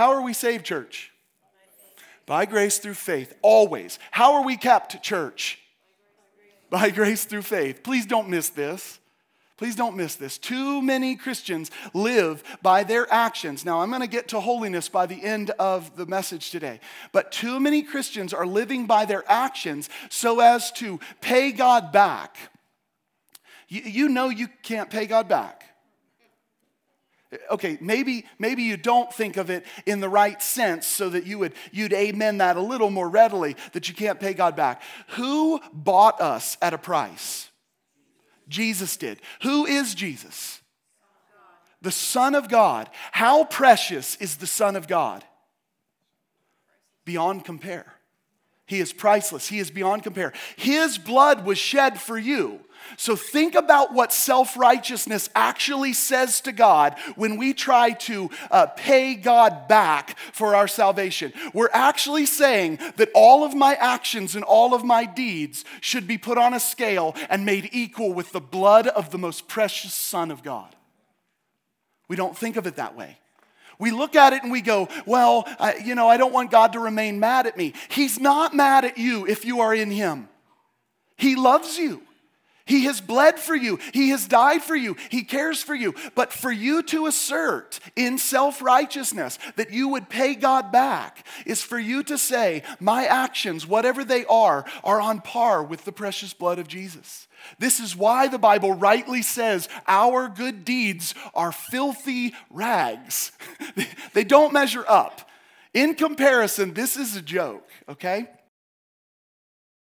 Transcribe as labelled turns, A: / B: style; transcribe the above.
A: How are we saved, church? By grace through faith, always. How are we kept, church? By grace through faith. Please don't miss this. Please don't miss this. Too many Christians live by their actions. Now, I'm going to get to holiness by the end of the message today. But too many Christians are living by their actions so as to pay God back. You, know you can't pay God back. Okay, maybe, maybe you don't think of it in the right sense so that you would, you'd amen that a little more readily that you can't pay God back. Who bought us at a price? Jesus did. Who is Jesus? The Son of God. How precious is the Son of God? Beyond compare. He is priceless. He is beyond compare. His blood was shed for you. So think about what self righteousness actually says to God when we try to uh, pay God back for our salvation. We're actually saying that all of my actions and all of my deeds should be put on a scale and made equal with the blood of the most precious Son of God. We don't think of it that way. We look at it and we go, well, I, you know, I don't want God to remain mad at me. He's not mad at you if you are in Him, He loves you. He has bled for you. He has died for you. He cares for you. But for you to assert in self righteousness that you would pay God back is for you to say, My actions, whatever they are, are on par with the precious blood of Jesus. This is why the Bible rightly says our good deeds are filthy rags. they don't measure up. In comparison, this is a joke, okay?